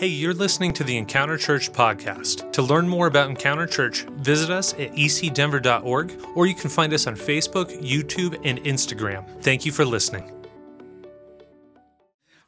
Hey, you're listening to the Encounter Church podcast. To learn more about Encounter Church, visit us at ecdenver.org or you can find us on Facebook, YouTube, and Instagram. Thank you for listening.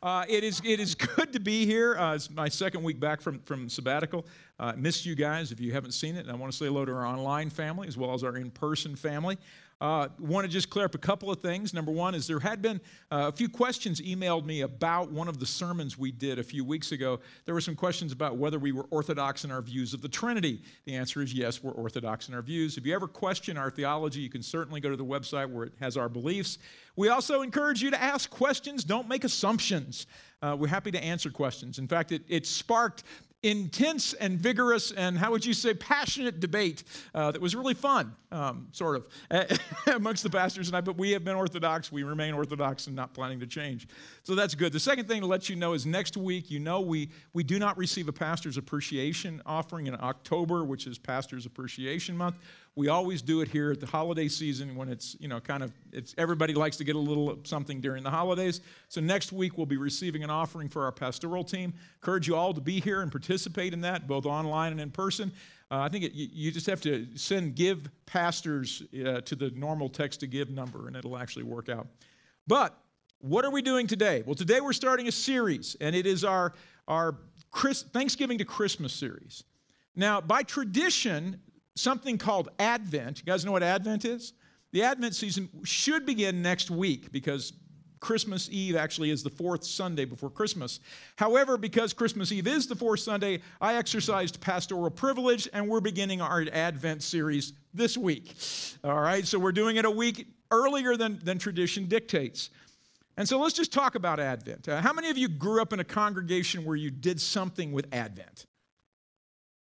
Uh, it is it is good to be here. Uh, it's my second week back from from sabbatical. Uh, missed you guys if you haven't seen it. And I want to say hello to our online family as well as our in person family. Uh, want to just clear up a couple of things. Number one is there had been uh, a few questions emailed me about one of the sermons we did a few weeks ago. There were some questions about whether we were orthodox in our views of the Trinity. The answer is yes, we're orthodox in our views. If you ever question our theology, you can certainly go to the website where it has our beliefs. We also encourage you to ask questions, don't make assumptions. Uh, we're happy to answer questions. In fact, it, it sparked intense and vigorous and how would you say passionate debate uh, that was really fun um, sort of amongst the pastors and i but we have been orthodox we remain orthodox and not planning to change. So that's good. The second thing to let you know is next week you know we we do not receive a pastor's appreciation offering in october which is pastor's appreciation month we always do it here at the holiday season when it's, you know, kind of, it's, everybody likes to get a little something during the holidays. So next week we'll be receiving an offering for our pastoral team. Encourage you all to be here and participate in that, both online and in person. Uh, I think it, you, you, just have to send give pastors uh, to the normal text to give number and it'll actually work out. But what are we doing today? Well, today we're starting a series, and it is our, our Chris, Thanksgiving to Christmas series. Now, by tradition, something called Advent. You guys know what Advent is? The Advent season should begin next week because Christmas Eve actually is the fourth Sunday before Christmas. However, because Christmas Eve is the fourth Sunday, I exercised pastoral privilege and we're beginning our Advent series this week. All right, so we're doing it a week earlier than, than tradition dictates. And so let's just talk about Advent. Uh, how many of you grew up in a congregation where you did something with Advent?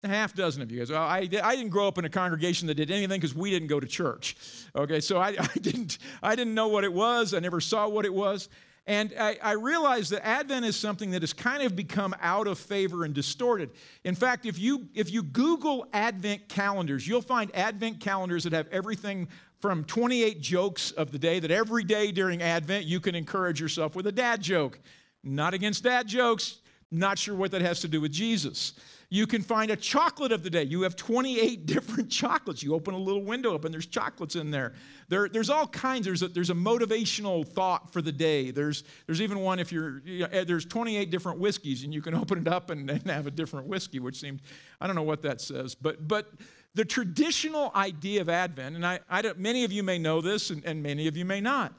A half dozen of you guys. Well, I, I didn't grow up in a congregation that did anything because we didn't go to church. Okay, so I, I, didn't, I didn't know what it was. I never saw what it was. And I, I realized that Advent is something that has kind of become out of favor and distorted. In fact, if you, if you Google Advent calendars, you'll find Advent calendars that have everything from 28 jokes of the day that every day during Advent you can encourage yourself with a dad joke. Not against dad jokes, not sure what that has to do with Jesus. You can find a chocolate of the day. You have 28 different chocolates. You open a little window up and there's chocolates in there. there there's all kinds. There's a, there's a motivational thought for the day. There's, there's even one if you're, you know, eh, there's 28 different whiskeys and you can open it up and, and have a different whiskey, which seems, I don't know what that says. But, but the traditional idea of Advent, and I, I many of you may know this and, and many of you may not.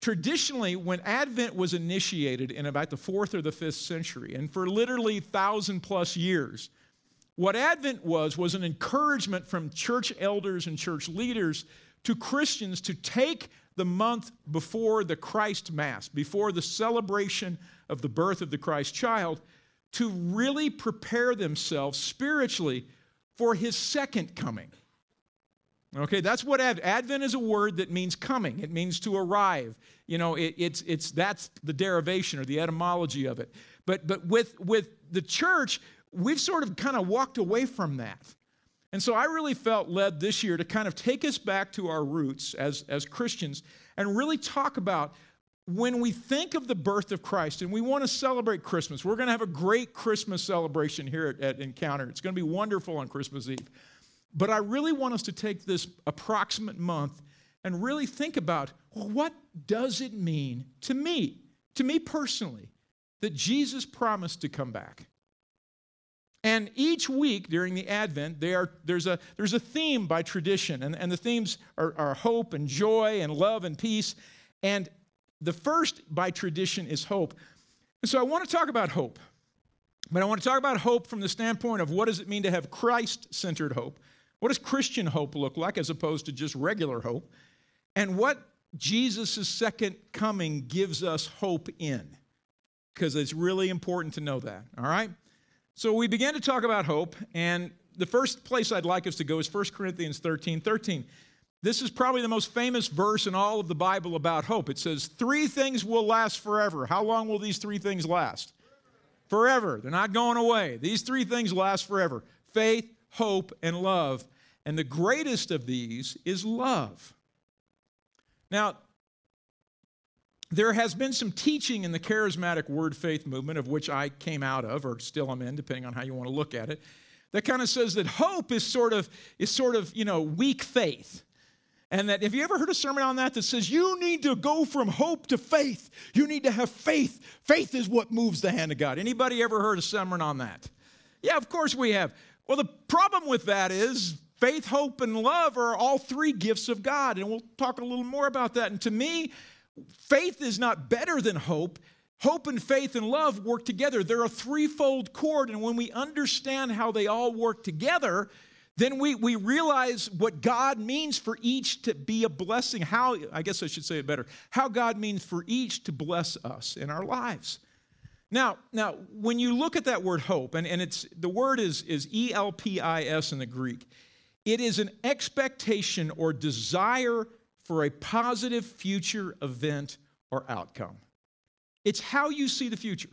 Traditionally, when Advent was initiated in about the fourth or the fifth century, and for literally thousand plus years, what Advent was, was an encouragement from church elders and church leaders to Christians to take the month before the Christ Mass, before the celebration of the birth of the Christ child, to really prepare themselves spiritually for his second coming. Okay, that's what Ad- Advent is a word that means coming. It means to arrive. You know, it, it's, it's, that's the derivation or the etymology of it. But, but with, with the church, we've sort of kind of walked away from that. And so I really felt led this year to kind of take us back to our roots as, as Christians and really talk about when we think of the birth of Christ and we want to celebrate Christmas. We're going to have a great Christmas celebration here at, at Encounter. It's going to be wonderful on Christmas Eve. But I really want us to take this approximate month and really think about what does it mean to me, to me personally, that Jesus promised to come back? And each week during the Advent, are, there's, a, there's a theme by tradition, and, and the themes are, are hope and joy and love and peace. And the first by tradition is hope. And so I want to talk about hope. But I want to talk about hope from the standpoint of what does it mean to have Christ centered hope? What does Christian hope look like as opposed to just regular hope? And what Jesus' second coming gives us hope in? Because it's really important to know that, all right? So we began to talk about hope, and the first place I'd like us to go is 1 Corinthians 13 13. This is probably the most famous verse in all of the Bible about hope. It says, Three things will last forever. How long will these three things last? Forever. They're not going away. These three things last forever faith, hope, and love. And the greatest of these is love. Now, there has been some teaching in the charismatic word faith movement, of which I came out of, or still am in, depending on how you want to look at it, that kind of says that hope is sort of, is sort of, you know, weak faith. And that if you ever heard a sermon on that that says you need to go from hope to faith, you need to have faith. Faith is what moves the hand of God. Anybody ever heard a sermon on that? Yeah, of course we have. Well, the problem with that is faith, hope, and love are all three gifts of God. And we'll talk a little more about that. And to me, faith is not better than hope. Hope and faith and love work together. They're a threefold cord. And when we understand how they all work together, then we, we realize what God means for each to be a blessing. How, I guess I should say it better, how God means for each to bless us in our lives. Now, now when you look at that word hope, and, and it's the word is, is E-L-P-I-S in the Greek, it is an expectation or desire for a positive future event or outcome. It's how you see the future.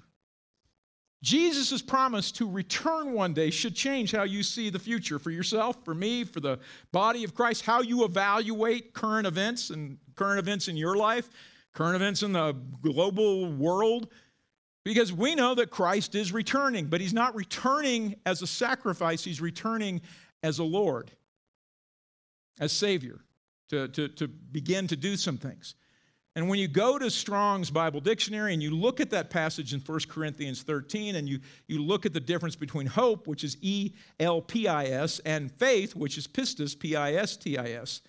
Jesus' promise to return one day should change how you see the future for yourself, for me, for the body of Christ, how you evaluate current events and current events in your life, current events in the global world. Because we know that Christ is returning, but he's not returning as a sacrifice, he's returning as a Lord, as Savior, to, to, to begin to do some things. And when you go to Strong's Bible Dictionary and you look at that passage in 1 Corinthians 13 and you, you look at the difference between hope, which is E L P I S, and faith, which is pistis, P I S T I S,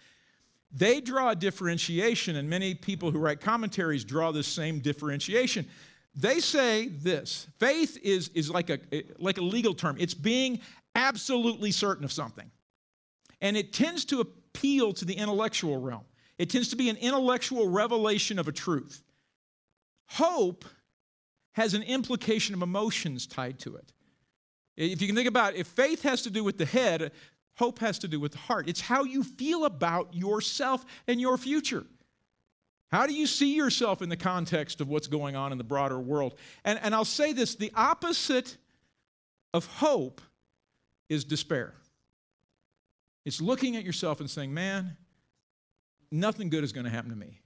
they draw a differentiation, and many people who write commentaries draw this same differentiation. They say this faith is, is like, a, like a legal term, it's being absolutely certain of something. And it tends to appeal to the intellectual realm. It tends to be an intellectual revelation of a truth. Hope has an implication of emotions tied to it. If you can think about it, if faith has to do with the head, hope has to do with the heart. It's how you feel about yourself and your future. How do you see yourself in the context of what's going on in the broader world? And, and I'll say this the opposite of hope is despair. It's looking at yourself and saying, man, nothing good is going to happen to me.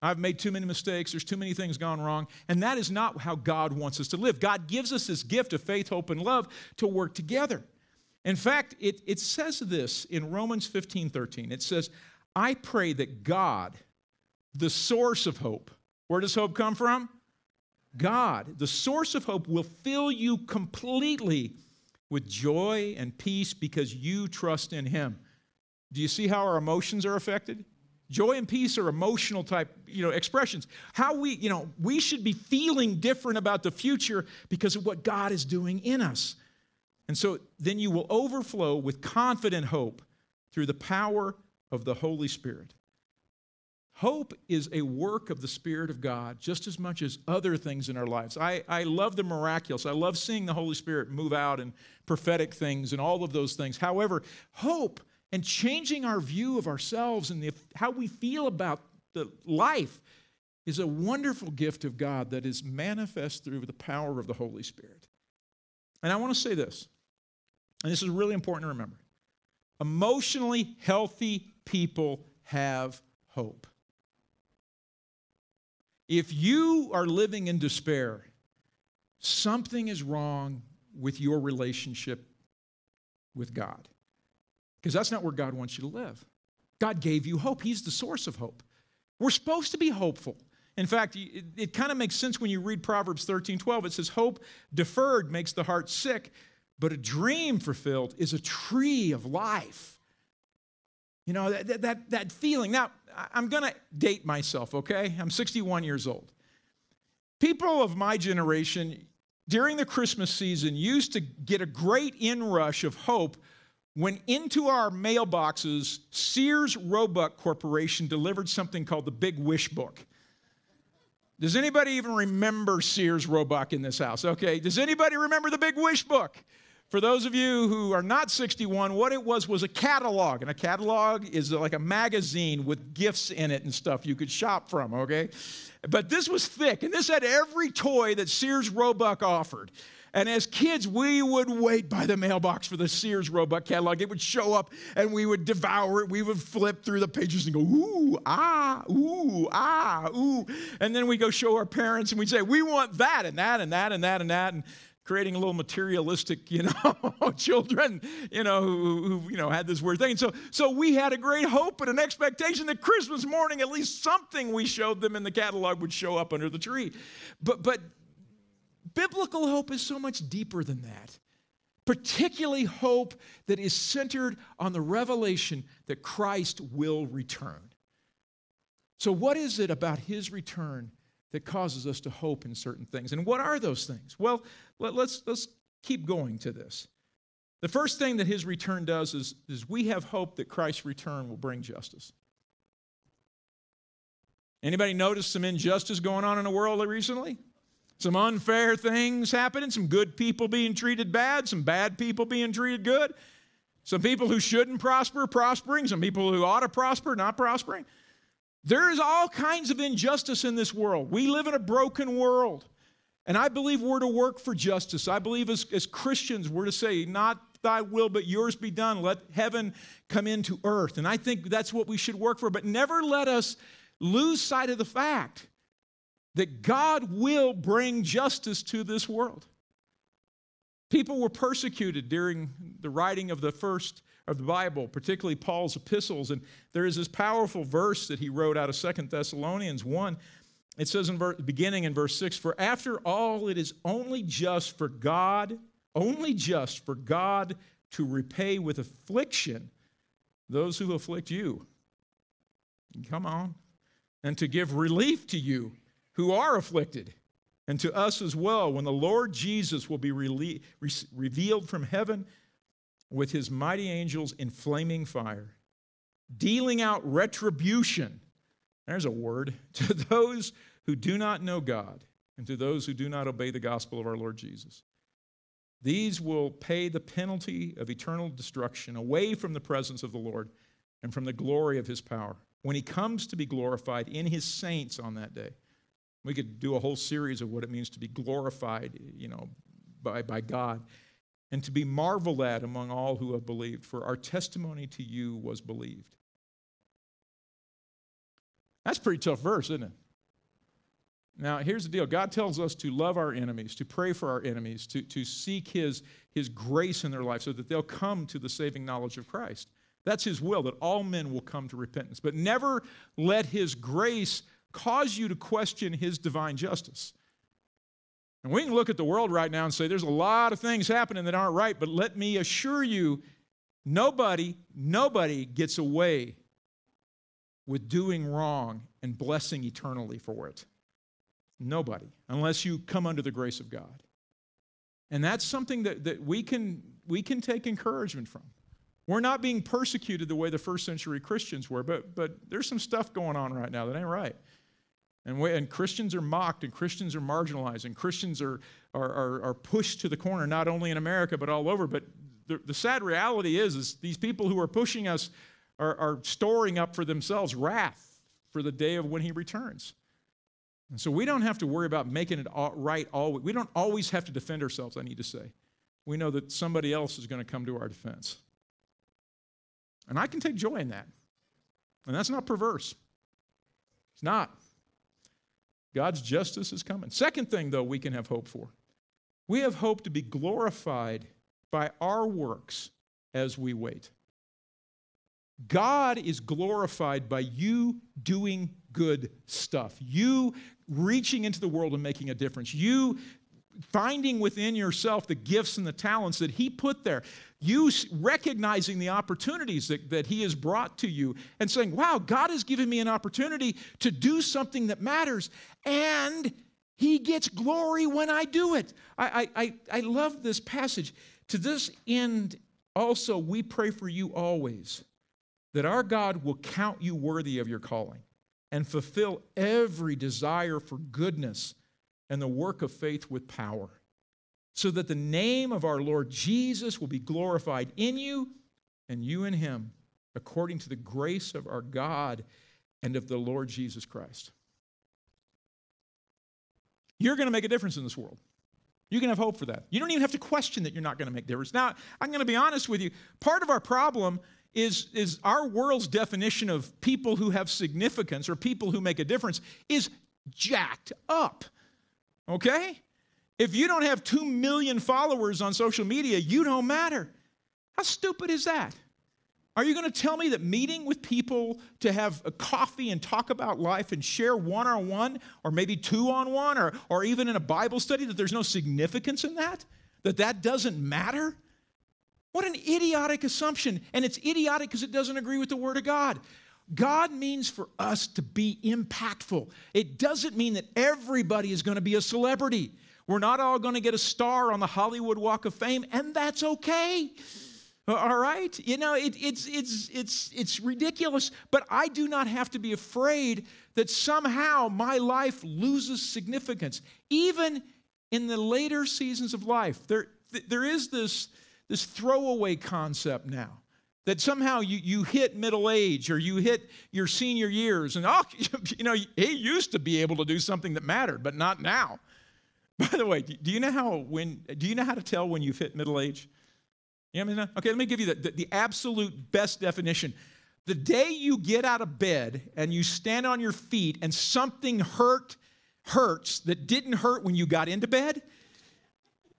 I've made too many mistakes. There's too many things gone wrong. And that is not how God wants us to live. God gives us this gift of faith, hope, and love to work together. In fact, it, it says this in Romans 15 13. It says, I pray that God, the source of hope, where does hope come from? God, the source of hope, will fill you completely with joy and peace because you trust in Him. Do you see how our emotions are affected? Joy and peace are emotional type, you know, expressions. How we, you know, we should be feeling different about the future because of what God is doing in us. And so then you will overflow with confident hope through the power of the Holy Spirit. Hope is a work of the Spirit of God just as much as other things in our lives. I, I love the miraculous. I love seeing the Holy Spirit move out and prophetic things and all of those things. However, hope and changing our view of ourselves and the, how we feel about the life is a wonderful gift of God that is manifest through the power of the Holy Spirit. And I want to say this, and this is really important to remember emotionally healthy people have hope. If you are living in despair, something is wrong with your relationship with God because that's not where God wants you to live. God gave you hope, He's the source of hope. We're supposed to be hopeful. In fact, it, it kind of makes sense when you read Proverbs 13 12. It says, Hope deferred makes the heart sick, but a dream fulfilled is a tree of life. You know, that, that, that feeling. Now, I'm going to date myself, okay? I'm 61 years old. People of my generation during the Christmas season used to get a great inrush of hope when into our mailboxes, Sears Roebuck Corporation delivered something called the Big Wish Book. Does anybody even remember Sears Roebuck in this house? Okay, does anybody remember the Big Wish Book? For those of you who are not 61, what it was was a catalog. And a catalog is like a magazine with gifts in it and stuff you could shop from, okay? But this was thick, and this had every toy that Sears Roebuck offered. And as kids, we would wait by the mailbox for the Sears Roebuck catalog. It would show up and we would devour it. We would flip through the pages and go, ooh, ah, ooh, ah, ooh. And then we go show our parents and we'd say, we want that and that and that and that and that. And creating a little materialistic, you know, children, you know, who, who, you know, had this weird thing. And so, so we had a great hope and an expectation that Christmas morning, at least something we showed them in the catalog would show up under the tree. But, but biblical hope is so much deeper than that. Particularly, hope that is centered on the revelation that Christ will return. So, what is it about his return that causes us to hope in certain things? And what are those things? Well, let, us let's keep going to this. The first thing that his return does is, is we have hope that Christ's return will bring justice. Anybody notice some injustice going on in the world recently? Some unfair things happening, some good people being treated bad, some bad people being treated good, some people who shouldn't prosper prospering, some people who ought to prosper not prospering. There is all kinds of injustice in this world. We live in a broken world. And I believe we're to work for justice. I believe as, as Christians, we're to say, not thy will, but yours be done. Let heaven come into earth. And I think that's what we should work for. But never let us lose sight of the fact that God will bring justice to this world. People were persecuted during the writing of the first of the Bible, particularly Paul's epistles. And there is this powerful verse that he wrote out of Second Thessalonians 1. It says in ver- beginning in verse 6 For after all, it is only just for God, only just for God to repay with affliction those who afflict you. Come on. And to give relief to you who are afflicted, and to us as well, when the Lord Jesus will be revealed from heaven with his mighty angels in flaming fire, dealing out retribution. There's a word to those who do not know God and to those who do not obey the gospel of our Lord Jesus. These will pay the penalty of eternal destruction away from the presence of the Lord and from the glory of his power when he comes to be glorified in his saints on that day. We could do a whole series of what it means to be glorified, you know, by, by God and to be marveled at among all who have believed, for our testimony to you was believed. That's pretty tough verse, isn't it? Now, here's the deal God tells us to love our enemies, to pray for our enemies, to, to seek his, his grace in their life so that they'll come to the saving knowledge of Christ. That's His will, that all men will come to repentance. But never let His grace cause you to question His divine justice. And we can look at the world right now and say there's a lot of things happening that aren't right, but let me assure you, nobody, nobody gets away with doing wrong and blessing eternally for it. Nobody, unless you come under the grace of God. And that's something that, that we, can, we can take encouragement from. We're not being persecuted the way the first century Christians were, but, but there's some stuff going on right now that ain't right. And, we, and Christians are mocked, and Christians are marginalized, and Christians are, are, are, are, pushed to the corner, not only in America, but all over. But the, the sad reality is, is these people who are pushing us are, are storing up for themselves wrath for the day of when he returns. And so we don't have to worry about making it all right always. We don't always have to defend ourselves, I need to say. We know that somebody else is going to come to our defense. And I can take joy in that. And that's not perverse. It's not. God's justice is coming. Second thing, though, we can have hope for we have hope to be glorified by our works as we wait. God is glorified by you doing good stuff, you reaching into the world and making a difference, you finding within yourself the gifts and the talents that He put there you recognizing the opportunities that, that He has brought to you and saying, Wow, God has given me an opportunity to do something that matters, and He gets glory when I do it. I, I, I love this passage. To this end, also, we pray for you always that our God will count you worthy of your calling and fulfill every desire for goodness and the work of faith with power so that the name of our Lord Jesus will be glorified in you and you in him, according to the grace of our God and of the Lord Jesus Christ. You're going to make a difference in this world. You can have hope for that. You don't even have to question that you're not going to make difference. Now, I'm going to be honest with you. Part of our problem is, is our world's definition of people who have significance or people who make a difference is jacked up. Okay? If you don't have 2 million followers on social media, you don't matter. How stupid is that? Are you going to tell me that meeting with people to have a coffee and talk about life and share one on one, or maybe two on one, or, or even in a Bible study, that there's no significance in that? That that doesn't matter? What an idiotic assumption. And it's idiotic because it doesn't agree with the Word of God. God means for us to be impactful. It doesn't mean that everybody is going to be a celebrity. We're not all going to get a star on the Hollywood Walk of Fame, and that's okay. All right? You know, it, it's, it's, it's, it's ridiculous, but I do not have to be afraid that somehow my life loses significance. Even in the later seasons of life, there, there is this, this throwaway concept now that somehow you, you hit middle age or you hit your senior years and oh you know he used to be able to do something that mattered but not now by the way do you know how when do you know how to tell when you've hit middle age you know, okay, let me give you the, the, the absolute best definition. The day you get out of bed and you stand on your feet and something hurt, hurts that didn't hurt when you got into bed,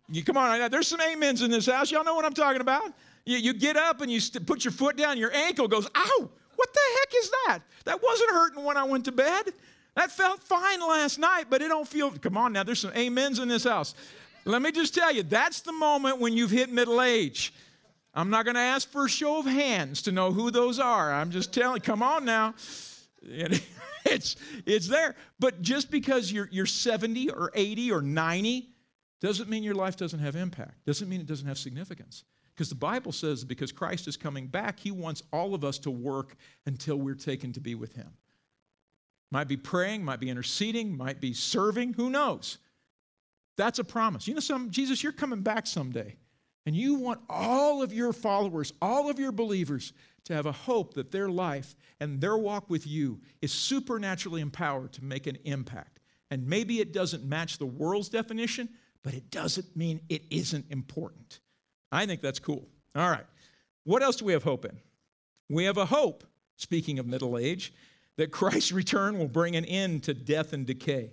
you come on, there's some amens in this house. Y'all know what I'm talking about. You, you get up and you st- put your foot down, your ankle goes, ow, what the heck is that? That wasn't hurting when I went to bed. That felt fine last night, but it don't feel, come on now, there's some amens in this house. Let me just tell you, that's the moment when you've hit middle age. I'm not going to ask for a show of hands to know who those are. I'm just telling, come on now. It's, it's there. But just because you're, you're 70 or 80 or 90 doesn't mean your life doesn't have impact, doesn't mean it doesn't have significance. Because the Bible says because Christ is coming back, He wants all of us to work until we're taken to be with Him. Might be praying, might be interceding, might be serving, who knows? That's a promise. You know, some Jesus, you're coming back someday. And you want all of your followers, all of your believers, to have a hope that their life and their walk with you is supernaturally empowered to make an impact. And maybe it doesn't match the world's definition, but it doesn't mean it isn't important. I think that's cool. All right. What else do we have hope in? We have a hope, speaking of middle age, that Christ's return will bring an end to death and decay.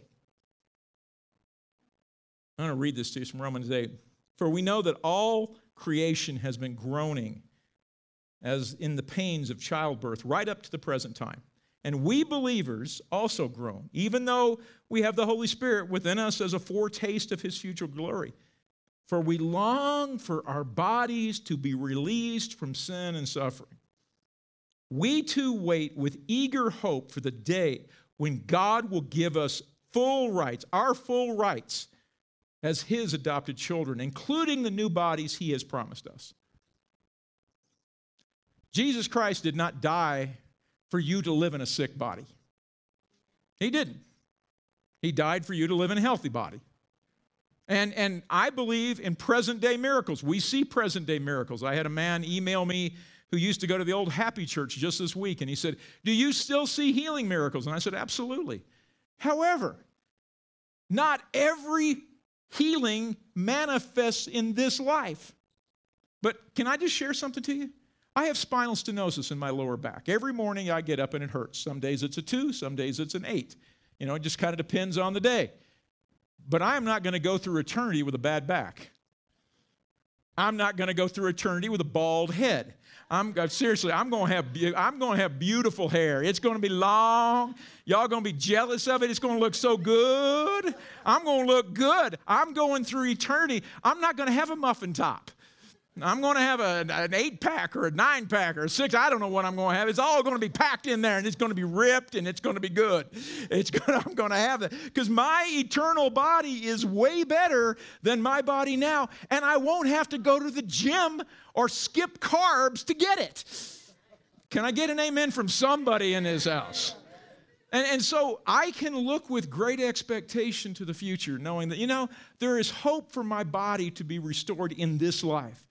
I'm going to read this to you from Romans 8. For we know that all creation has been groaning as in the pains of childbirth right up to the present time. And we believers also groan, even though we have the Holy Spirit within us as a foretaste of his future glory. For we long for our bodies to be released from sin and suffering. We too wait with eager hope for the day when God will give us full rights, our full rights as his adopted children, including the new bodies he has promised us. Jesus Christ did not die for you to live in a sick body. He didn't. He died for you to live in a healthy body. And, and I believe in present day miracles. We see present day miracles. I had a man email me who used to go to the old Happy Church just this week, and he said, Do you still see healing miracles? And I said, Absolutely. However, not every healing manifests in this life. But can I just share something to you? I have spinal stenosis in my lower back. Every morning I get up and it hurts. Some days it's a two, some days it's an eight. You know, it just kind of depends on the day. But I am not going to go through eternity with a bad back. I'm not going to go through eternity with a bald head. I'm uh, seriously, I'm going to have I'm going to have beautiful hair. It's going to be long. Y'all going to be jealous of it. It's going to look so good. I'm going to look good. I'm going through eternity. I'm not going to have a muffin top. I'm going to have a, an eight pack or a nine pack or a six. I don't know what I'm going to have. It's all going to be packed in there and it's going to be ripped and it's going to be good. It's going to, I'm going to have that because my eternal body is way better than my body now. And I won't have to go to the gym or skip carbs to get it. Can I get an amen from somebody in this house? And, and so I can look with great expectation to the future, knowing that, you know, there is hope for my body to be restored in this life.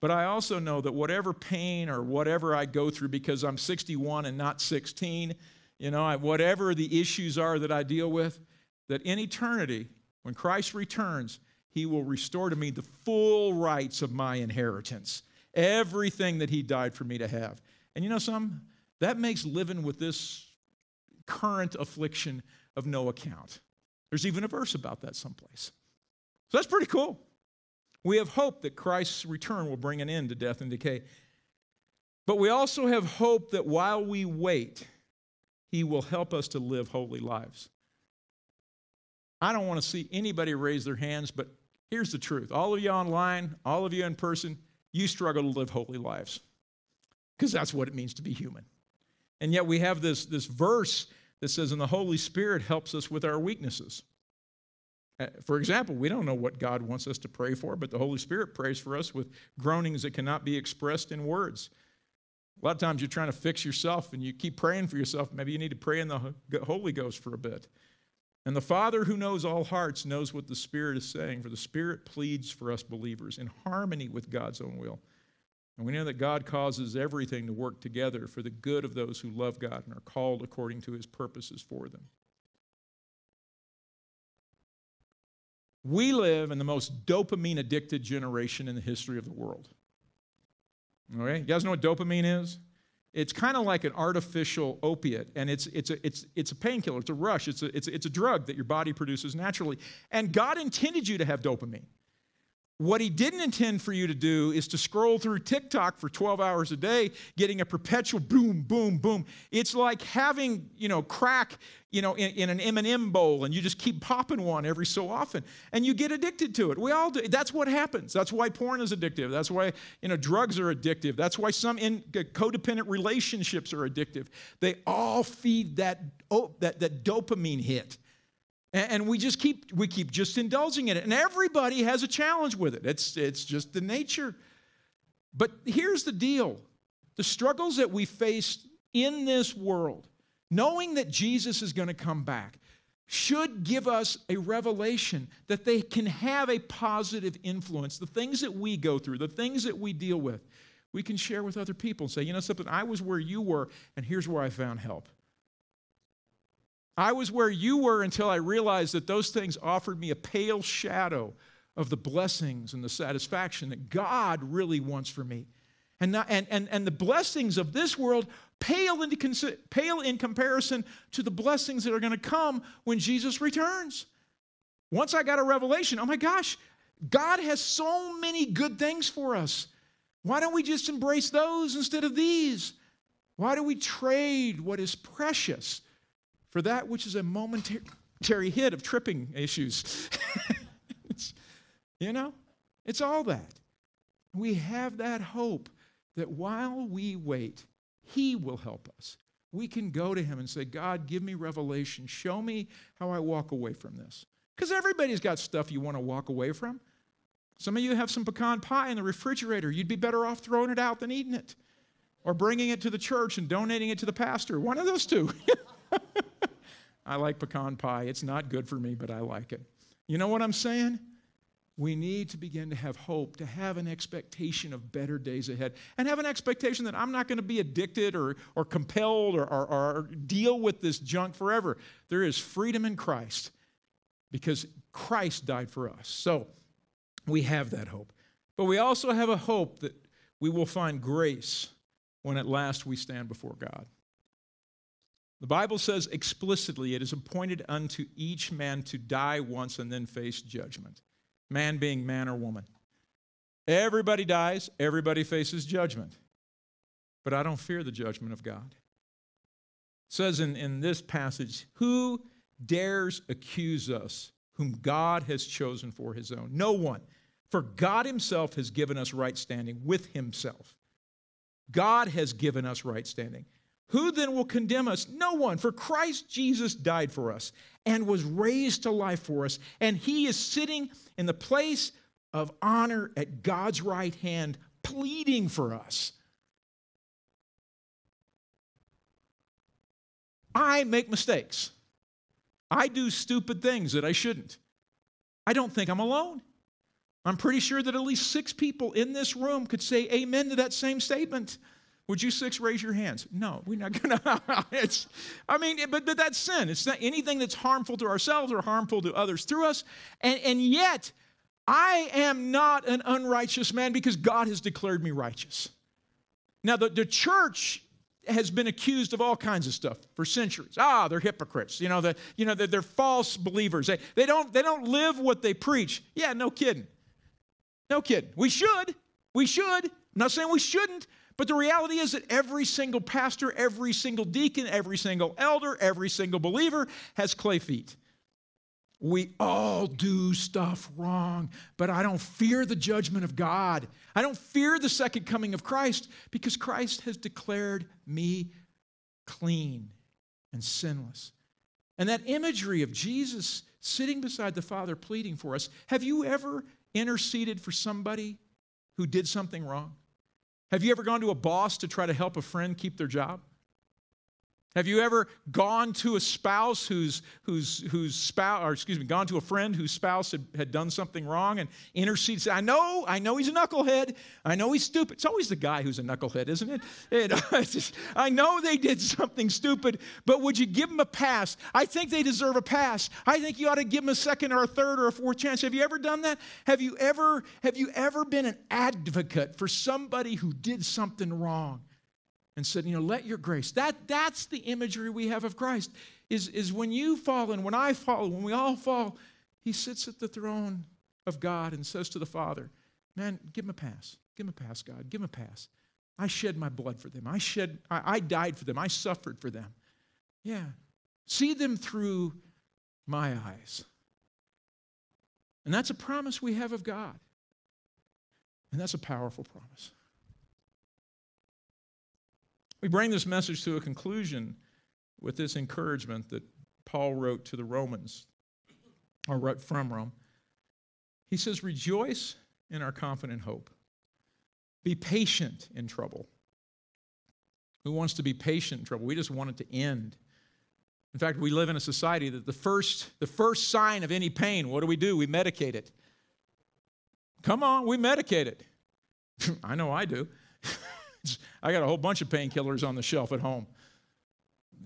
But I also know that whatever pain or whatever I go through because I'm 61 and not 16, you know, whatever the issues are that I deal with, that in eternity, when Christ returns, he will restore to me the full rights of my inheritance, everything that he died for me to have. And you know some that makes living with this current affliction of no account. There's even a verse about that someplace. So that's pretty cool. We have hope that Christ's return will bring an end to death and decay. But we also have hope that while we wait, he will help us to live holy lives. I don't want to see anybody raise their hands, but here's the truth. All of you online, all of you in person, you struggle to live holy lives because that's what it means to be human. And yet we have this, this verse that says, and the Holy Spirit helps us with our weaknesses. Uh, for example, we don't know what God wants us to pray for, but the Holy Spirit prays for us with groanings that cannot be expressed in words. A lot of times you're trying to fix yourself and you keep praying for yourself. Maybe you need to pray in the Holy Ghost for a bit. And the Father who knows all hearts knows what the Spirit is saying, for the Spirit pleads for us believers in harmony with God's own will. And we know that God causes everything to work together for the good of those who love God and are called according to his purposes for them. We live in the most dopamine addicted generation in the history of the world. Okay? You guys know what dopamine is? It's kind of like an artificial opiate, and it's, it's, a, it's, it's a painkiller, it's a rush, it's a, it's, a, it's a drug that your body produces naturally. And God intended you to have dopamine. What he didn't intend for you to do is to scroll through TikTok for 12 hours a day, getting a perpetual boom, boom, boom. It's like having, you know, crack, you know, in, in an M&M bowl and you just keep popping one every so often and you get addicted to it. We all do. That's what happens. That's why porn is addictive. That's why, you know, drugs are addictive. That's why some in, codependent relationships are addictive. They all feed that, oh, that, that dopamine hit. And we just keep we keep just indulging in it. And everybody has a challenge with it. It's it's just the nature. But here's the deal. The struggles that we face in this world, knowing that Jesus is going to come back, should give us a revelation that they can have a positive influence. The things that we go through, the things that we deal with, we can share with other people and say, you know something, I was where you were, and here's where I found help. I was where you were until I realized that those things offered me a pale shadow of the blessings and the satisfaction that God really wants for me. And, not, and, and, and the blessings of this world pale, into, pale in comparison to the blessings that are going to come when Jesus returns. Once I got a revelation, oh my gosh, God has so many good things for us. Why don't we just embrace those instead of these? Why do we trade what is precious for that which is a momentary hit of tripping issues. you know, it's all that. We have that hope that while we wait, He will help us. We can go to Him and say, God, give me revelation. Show me how I walk away from this. Because everybody's got stuff you want to walk away from. Some of you have some pecan pie in the refrigerator. You'd be better off throwing it out than eating it or bringing it to the church and donating it to the pastor. One of those two. I like pecan pie. It's not good for me, but I like it. You know what I'm saying? We need to begin to have hope, to have an expectation of better days ahead, and have an expectation that I'm not going to be addicted or, or compelled or, or, or deal with this junk forever. There is freedom in Christ because Christ died for us. So we have that hope. But we also have a hope that we will find grace when at last we stand before God. The Bible says explicitly, it is appointed unto each man to die once and then face judgment. Man being man or woman. Everybody dies, everybody faces judgment. But I don't fear the judgment of God. It says in, in this passage, Who dares accuse us whom God has chosen for his own? No one. For God himself has given us right standing with himself. God has given us right standing. Who then will condemn us? No one, for Christ Jesus died for us and was raised to life for us, and he is sitting in the place of honor at God's right hand, pleading for us. I make mistakes. I do stupid things that I shouldn't. I don't think I'm alone. I'm pretty sure that at least six people in this room could say amen to that same statement. Would you six raise your hands? No, we're not gonna. it's, I mean, but, but that's sin. It's not anything that's harmful to ourselves or harmful to others through us. And, and yet, I am not an unrighteous man because God has declared me righteous. Now, the, the church has been accused of all kinds of stuff for centuries. Ah, they're hypocrites. You know, the, you know they're, they're false believers. They, they, don't, they don't live what they preach. Yeah, no kidding. No kidding. We should. We should. I'm not saying we shouldn't, but the reality is that every single pastor, every single deacon, every single elder, every single believer has clay feet. We all do stuff wrong, but I don't fear the judgment of God. I don't fear the second coming of Christ because Christ has declared me clean and sinless. And that imagery of Jesus sitting beside the Father pleading for us have you ever interceded for somebody who did something wrong? Have you ever gone to a boss to try to help a friend keep their job? Have you ever gone to a spouse whose, whose, whose spouse, or excuse me, gone to a friend whose spouse had, had done something wrong and interceded? I know, I know he's a knucklehead. I know he's stupid. It's always the guy who's a knucklehead, isn't it? it just, I know they did something stupid, but would you give them a pass? I think they deserve a pass. I think you ought to give them a second or a third or a fourth chance. Have you ever done that? Have you ever, have you ever been an advocate for somebody who did something wrong? And said, you know, let your grace. That, that's the imagery we have of Christ, is, is when you fall and when I fall, when we all fall, he sits at the throne of God and says to the Father, man, give him a pass. Give him a pass, God. Give him a pass. I shed my blood for them. I shed, I, I died for them. I suffered for them. Yeah. See them through my eyes. And that's a promise we have of God. And that's a powerful promise. We bring this message to a conclusion with this encouragement that Paul wrote to the Romans, or wrote from Rome. He says, Rejoice in our confident hope. Be patient in trouble. Who wants to be patient in trouble? We just want it to end. In fact, we live in a society that the first, the first sign of any pain, what do we do? We medicate it. Come on, we medicate it. I know I do. I got a whole bunch of painkillers on the shelf at home,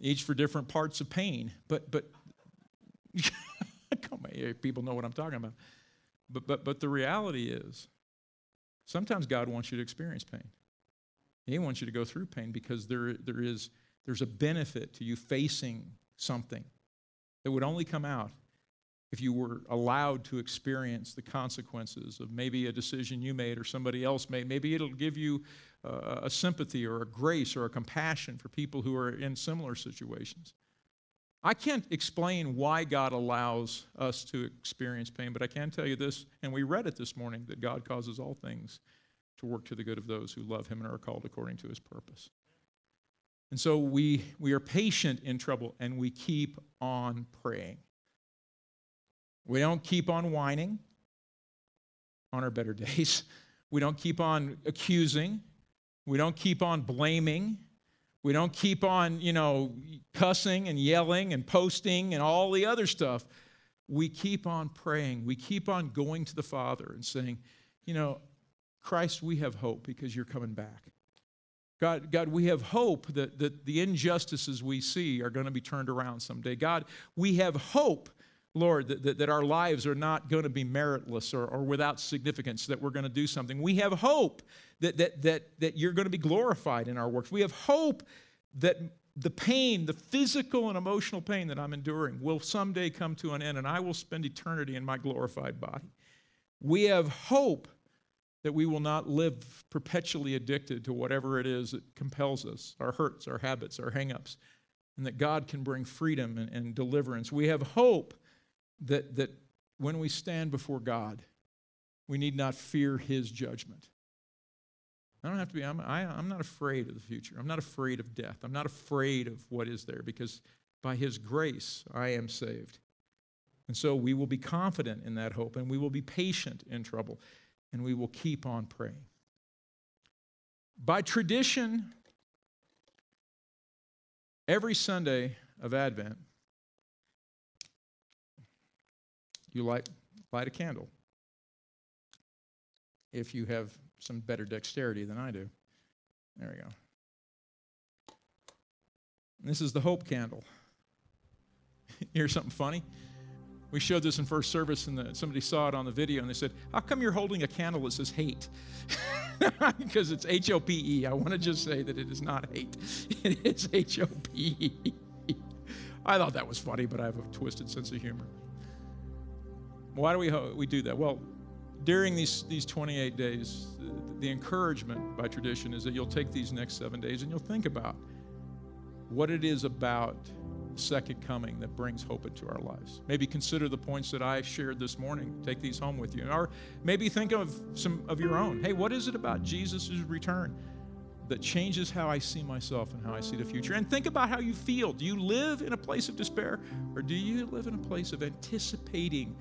each for different parts of pain. But but come on, people know what I'm talking about. But but but the reality is, sometimes God wants you to experience pain. He wants you to go through pain because there there is there's a benefit to you facing something that would only come out if you were allowed to experience the consequences of maybe a decision you made or somebody else made. Maybe it'll give you uh, a sympathy or a grace or a compassion for people who are in similar situations. I can't explain why God allows us to experience pain, but I can tell you this, and we read it this morning, that God causes all things to work to the good of those who love Him and are called according to His purpose. And so we, we are patient in trouble and we keep on praying. We don't keep on whining on our better days. We don't keep on accusing. We don't keep on blaming. We don't keep on, you know, cussing and yelling and posting and all the other stuff. We keep on praying. We keep on going to the Father and saying, you know, Christ, we have hope because you're coming back. God, God, we have hope that, that the injustices we see are going to be turned around someday. God, we have hope Lord, that, that, our lives are not going to be meritless or, or without significance, that we're going to do something. We have hope that, that, that, that you're going to be glorified in our works. We have hope that the pain, the physical and emotional pain that I'm enduring, will someday come to an end and I will spend eternity in my glorified body. We have hope that we will not live perpetually addicted to whatever it is that compels us, our hurts, our habits, our hangups, and that God can bring freedom and, and deliverance. We have hope that, that when we stand before God, we need not fear his judgment. I don't have to be, I'm, I, am i am not afraid of the future. I'm not afraid of death. I'm not afraid of what is there because by his grace I am saved. And so we will be confident in that hope and we will be patient in trouble and we will keep on praying. By tradition, every Sunday of Advent, you light, light a candle. If you have some better dexterity than I do. There we go. This is the hope candle. Here's something funny. We showed this in first service, and the, somebody saw it on the video, and they said, How come you're holding a candle that says hate? because it's H O P E. I want to just say that it is not hate, it is H O P E. I thought that was funny, but I have a twisted sense of humor. Why do we, we do that? Well, during these, these 28 days, the, the encouragement by tradition is that you'll take these next seven days and you'll think about what it is about the second coming that brings hope into our lives. Maybe consider the points that I shared this morning. Take these home with you. Or maybe think of some of your own. Hey, what is it about Jesus' return that changes how I see myself and how I see the future? And think about how you feel. Do you live in a place of despair or do you live in a place of anticipating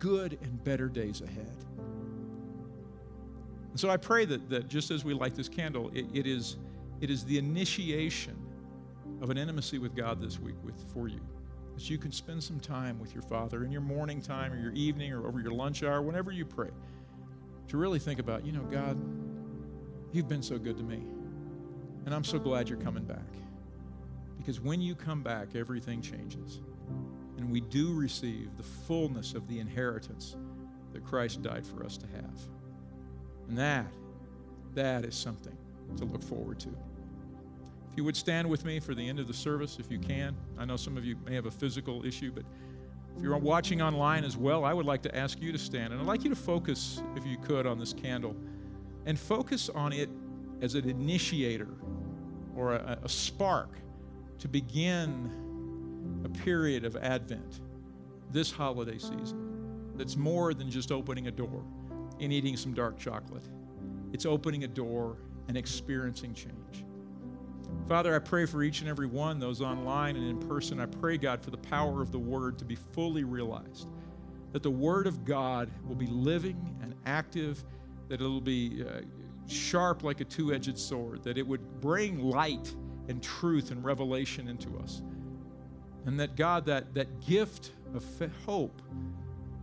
good and better days ahead? And so I pray that, that just as we light this candle, it, it, is, it is the initiation of an intimacy with God this week with, for you. That you can spend some time with your Father in your morning time or your evening or over your lunch hour, whenever you pray, to really think about, you know, God, you've been so good to me. And I'm so glad you're coming back. Because when you come back, everything changes. And we do receive the fullness of the inheritance that Christ died for us to have. And that, that is something to look forward to. If you would stand with me for the end of the service, if you can. I know some of you may have a physical issue, but if you're watching online as well, I would like to ask you to stand. And I'd like you to focus, if you could, on this candle and focus on it as an initiator or a, a spark to begin a period of Advent this holiday season that's more than just opening a door and eating some dark chocolate. It's opening a door and experiencing change. Father, I pray for each and every one, those online and in person. I pray, God, for the power of the Word to be fully realized. That the Word of God will be living and active, that it'll be uh, sharp like a two edged sword, that it would bring light and truth and revelation into us. And that, God, that, that gift of hope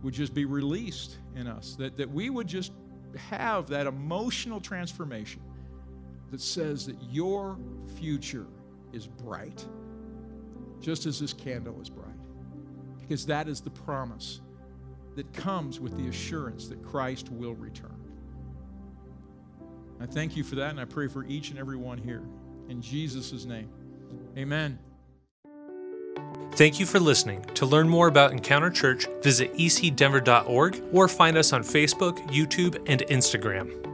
would just be released in us, that, that we would just have that emotional transformation that says that your future is bright, just as this candle is bright. Because that is the promise that comes with the assurance that Christ will return. I thank you for that, and I pray for each and every one here. In Jesus' name, amen. Thank you for listening. To learn more about Encounter Church, visit ecdenver.org or find us on Facebook, YouTube, and Instagram.